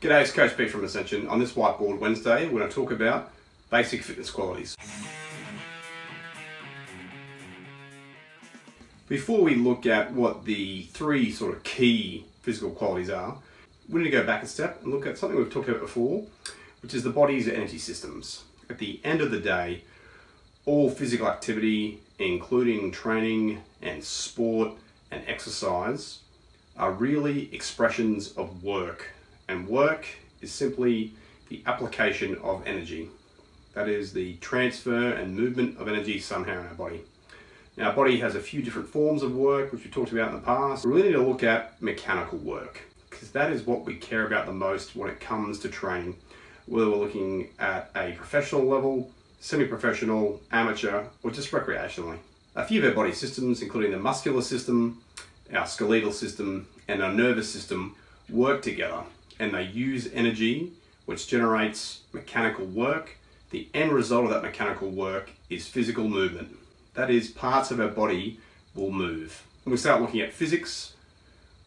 G'day, it's Coach Pete from Ascension. On this Whiteboard Wednesday, we're going to talk about basic fitness qualities. Before we look at what the three sort of key physical qualities are, we need to go back a step and look at something we've talked about before, which is the body's energy systems. At the end of the day, all physical activity, including training and sport and exercise, are really expressions of work and work is simply the application of energy. That is the transfer and movement of energy somehow in our body. Now, our body has a few different forms of work, which we talked about in the past. We really need to look at mechanical work, because that is what we care about the most when it comes to training. Whether we're looking at a professional level, semi-professional, amateur, or just recreationally. A few of our body systems, including the muscular system, our skeletal system, and our nervous system, work together and they use energy which generates mechanical work. The end result of that mechanical work is physical movement. That is, parts of our body will move. When we start looking at physics,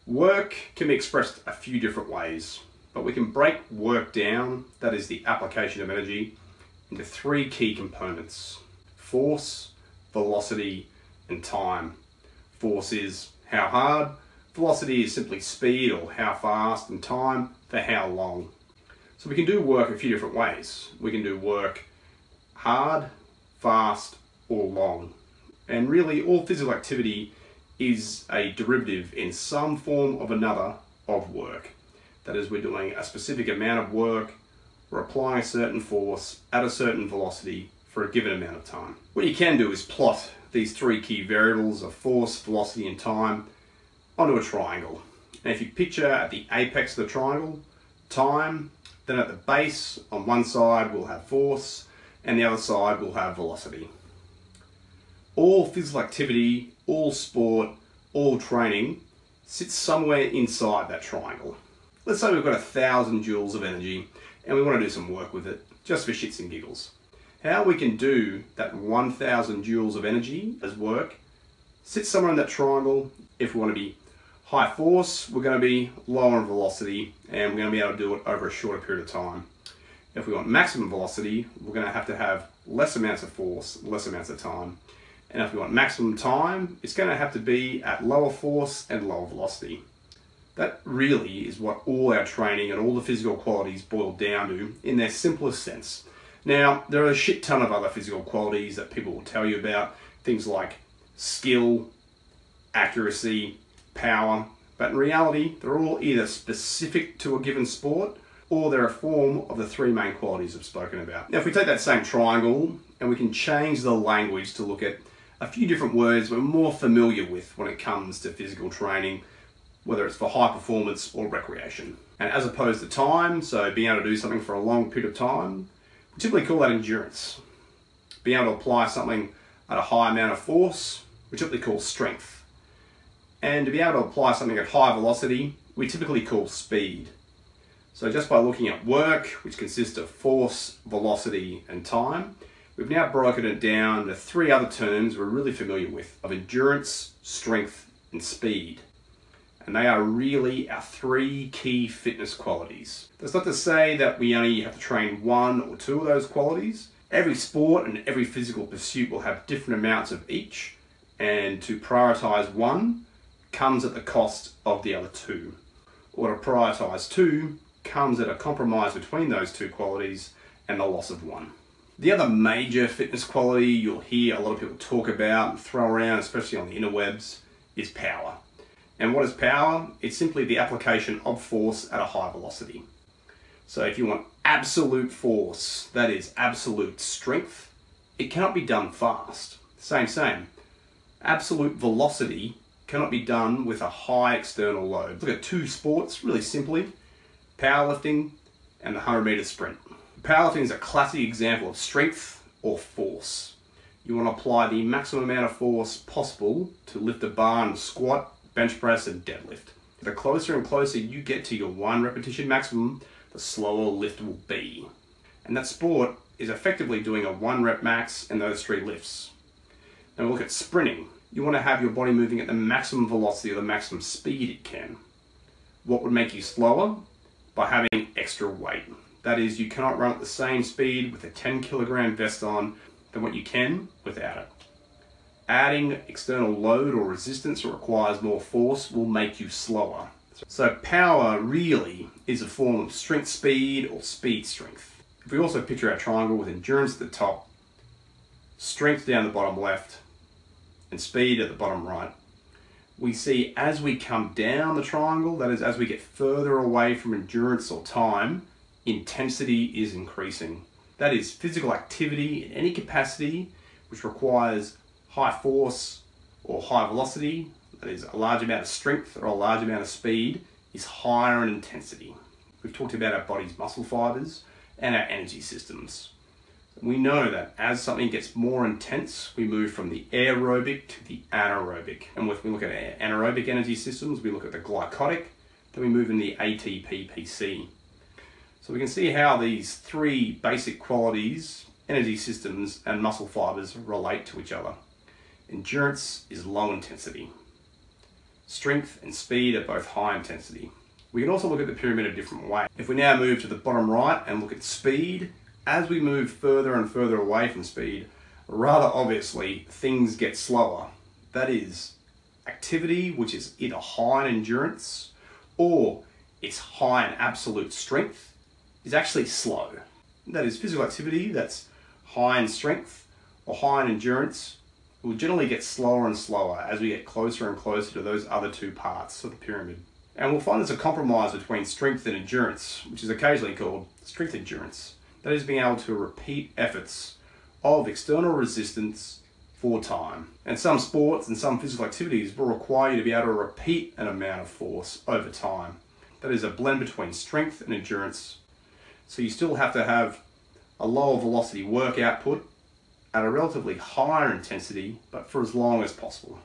work can be expressed a few different ways, but we can break work down, that is the application of energy, into three key components. Force, velocity, and time. Force is how hard, velocity is simply speed or how fast, and time for how long. So we can do work a few different ways. We can do work hard, fast, or long. And really all physical activity is a derivative in some form of another of work. That is, we're doing a specific amount of work, we're applying a certain force at a certain velocity for a given amount of time. What you can do is plot these three key variables of force, velocity, and time onto a triangle. And if you picture at the apex of the triangle, time, then at the base on one side we'll have force and the other side will have velocity. All physical activity, all sport, all training sits somewhere inside that triangle. Let's say we've got a thousand joules of energy and we want to do some work with it just for shits and giggles. How we can do that 1000 joules of energy as work sits somewhere in that triangle if we want to be high force, we're going to be lower in velocity and we're going to be able to do it over a shorter period of time. If we want maximum velocity, we're going to have to have less amounts of force, less amounts of time. And if we want maximum time, it's going to have to be at lower force and lower velocity. That really is what all our training and all the physical qualities boil down to in their simplest sense. Now, there are a shit ton of other physical qualities that people will tell you about, things like skill, accuracy, power, but in reality, they're all either specific to a given sport or they're a form of the three main qualities I've spoken about. Now, if we take that same triangle and we can change the language to look at a few different words we're more familiar with when it comes to physical training, whether it's for high performance or recreation. And as opposed to time, so being able to do something for a long period of time, we typically call that endurance. Being able to apply something at a high amount of force, we typically call strength. And to be able to apply something at high velocity, we typically call speed. So just by looking at work, which consists of force, velocity, and time, we've now broken it down to three other terms we're really familiar with, of endurance, strength, and speed. And they are really our three key fitness qualities. That's not to say that we only have to train one or two of those qualities. Every sport and every physical pursuit will have different amounts of each, and to prioritize one comes at the cost of the other two. Or to prioritise two comes at a compromise between those two qualities and the loss of one. The other major fitness quality you'll hear a lot of people talk about and throw around, especially on the interwebs, is power. And what is power? It's simply the application of force at a high velocity. So if you want absolute force, that is absolute strength, it cannot be done fast. Same, same. Absolute velocity cannot be done with a high external load. Look at two sports, really simply, powerlifting and the 100 meter sprint. Powerlifting is a classic example of strength or force. You want to apply the maximum amount of force possible to lift a bar and squat, bench press and deadlift. The closer and closer you get to your one repetition maximum, the slower lift will be. And that sport is effectively doing a one rep max in those three lifts. Now look at sprinting you want to have your body moving at the maximum velocity or the maximum speed it can. What would make you slower? by having extra weight. That is, you cannot run at the same speed with a 10 kilogram vest on than what you can without it. Adding external load or resistance that requires more force will make you slower. So power really is a form of strength speed or speed strength. If we also picture our triangle with endurance at the top, strength down the bottom left, and speed at the bottom right, we see as we come down the triangle, that is as we get further away from endurance or time, intensity is increasing. That is physical activity in any capacity which requires high force or high velocity, that is a large amount of strength or a large amount of speed, is higher in intensity. We've talked about our body's muscle fibers and our energy systems. We know that as something gets more intense, we move from the aerobic to the anaerobic. And if we look at anaerobic energy systems, we look at the glycolytic, then we move in the ATP-PC. So we can see how these three basic qualities, energy systems and muscle fibers relate to each other. Endurance is low intensity. Strength and speed are both high intensity. We can also look at the pyramid a different way. If we now move to the bottom right and look at speed, as we move further and further away from speed, rather obviously things get slower. That is, activity which is either high in endurance or it's high in absolute strength is actually slow. That is physical activity that's high in strength or high in endurance will generally get slower and slower as we get closer and closer to those other two parts of the pyramid. And we'll find there's a compromise between strength and endurance, which is occasionally called strength endurance. That is being able to repeat efforts of external resistance for time. And some sports and some physical activities will require you to be able to repeat an amount of force over time. That is a blend between strength and endurance so you still have to have a lower velocity work output at a relatively higher intensity, but for as long as possible.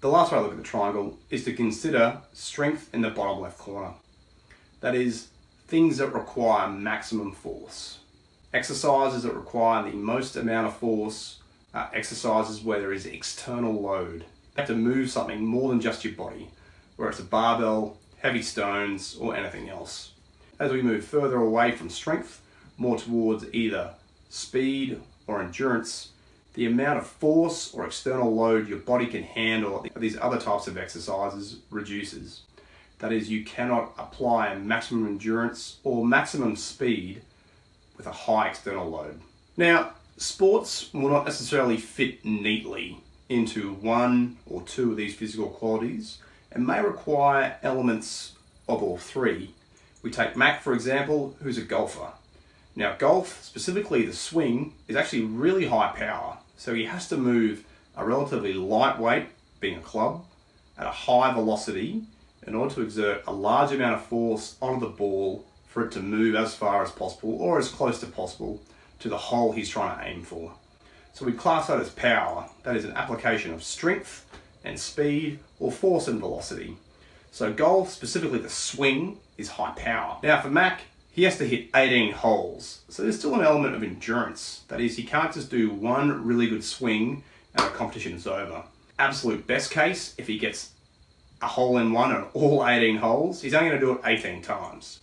The last way I look at the triangle is to consider strength in the bottom left corner. That is, things that require maximum force. Exercises that require the most amount of force are exercises where there is external load. You have to move something more than just your body, whether it's a barbell, heavy stones, or anything else. As we move further away from strength, more towards either speed or endurance, the amount of force or external load your body can handle at these other types of exercises reduces. That is, you cannot apply maximum endurance or maximum speed with a high external load. Now, sports will not necessarily fit neatly into one or two of these physical qualities and may require elements of all three we take Mac, for example, who's a golfer. Now, golf, specifically the swing, is actually really high power. So he has to move a relatively lightweight, being a club, at a high velocity in order to exert a large amount of force onto the ball for it to move as far as possible or as close to possible to the hole he's trying to aim for. So we class that as power. That is an application of strength and speed or force and velocity. So golf, specifically the swing, is high power. Now for Mac, he has to hit 18 holes. So there's still an element of endurance. That is, he can't just do one really good swing and the competition is over. Absolute best case, if he gets a hole in one on all 18 holes, he's only going to do it 18 times.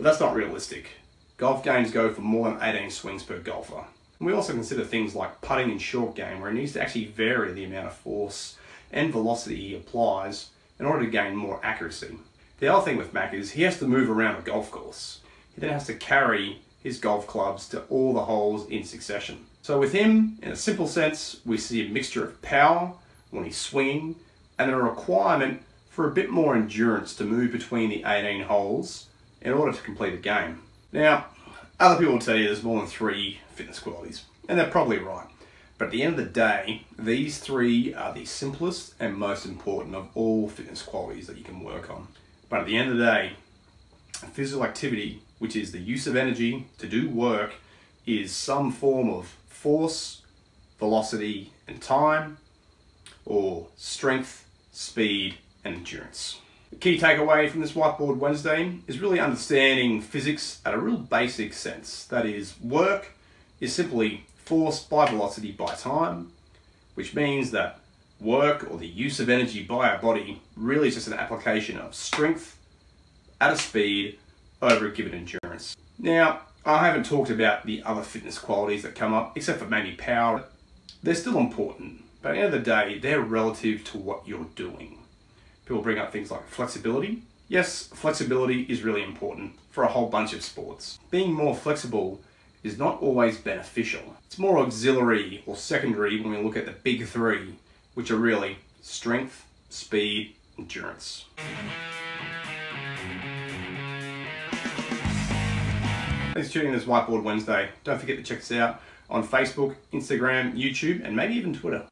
But that's not realistic. Golf games go for more than 18 swings per golfer. And we also consider things like putting in short game, where he needs to actually vary the amount of force and velocity he applies in order to gain more accuracy. The other thing with Mac is he has to move around a golf course. He then has to carry his golf clubs to all the holes in succession. So with him, in a simple sense, we see a mixture of power when he's swinging and a requirement for a bit more endurance to move between the 18 holes in order to complete a game. Now, other people will tell you there's more than three fitness qualities, and they're probably right. But at the end of the day, these three are the simplest and most important of all fitness qualities that you can work on. But at the end of the day, physical activity, which is the use of energy to do work, is some form of force, velocity, and time, or strength, speed, and endurance. The key takeaway from this Whiteboard Wednesday is really understanding physics at a real basic sense. That is, work is simply force by velocity by time, which means that work or the use of energy by our body really is just an application of strength at a speed over a given endurance. Now, I haven't talked about the other fitness qualities that come up, except for maybe power. They're still important, but at the end of the day, they're relative to what you're doing. People bring up things like flexibility. Yes, flexibility is really important for a whole bunch of sports. Being more flexible is not always beneficial. It's more auxiliary or secondary when we look at the big three, which are really strength, speed, endurance. Thanks for tuning in this Whiteboard Wednesday. Don't forget to check us out on Facebook, Instagram, YouTube, and maybe even Twitter.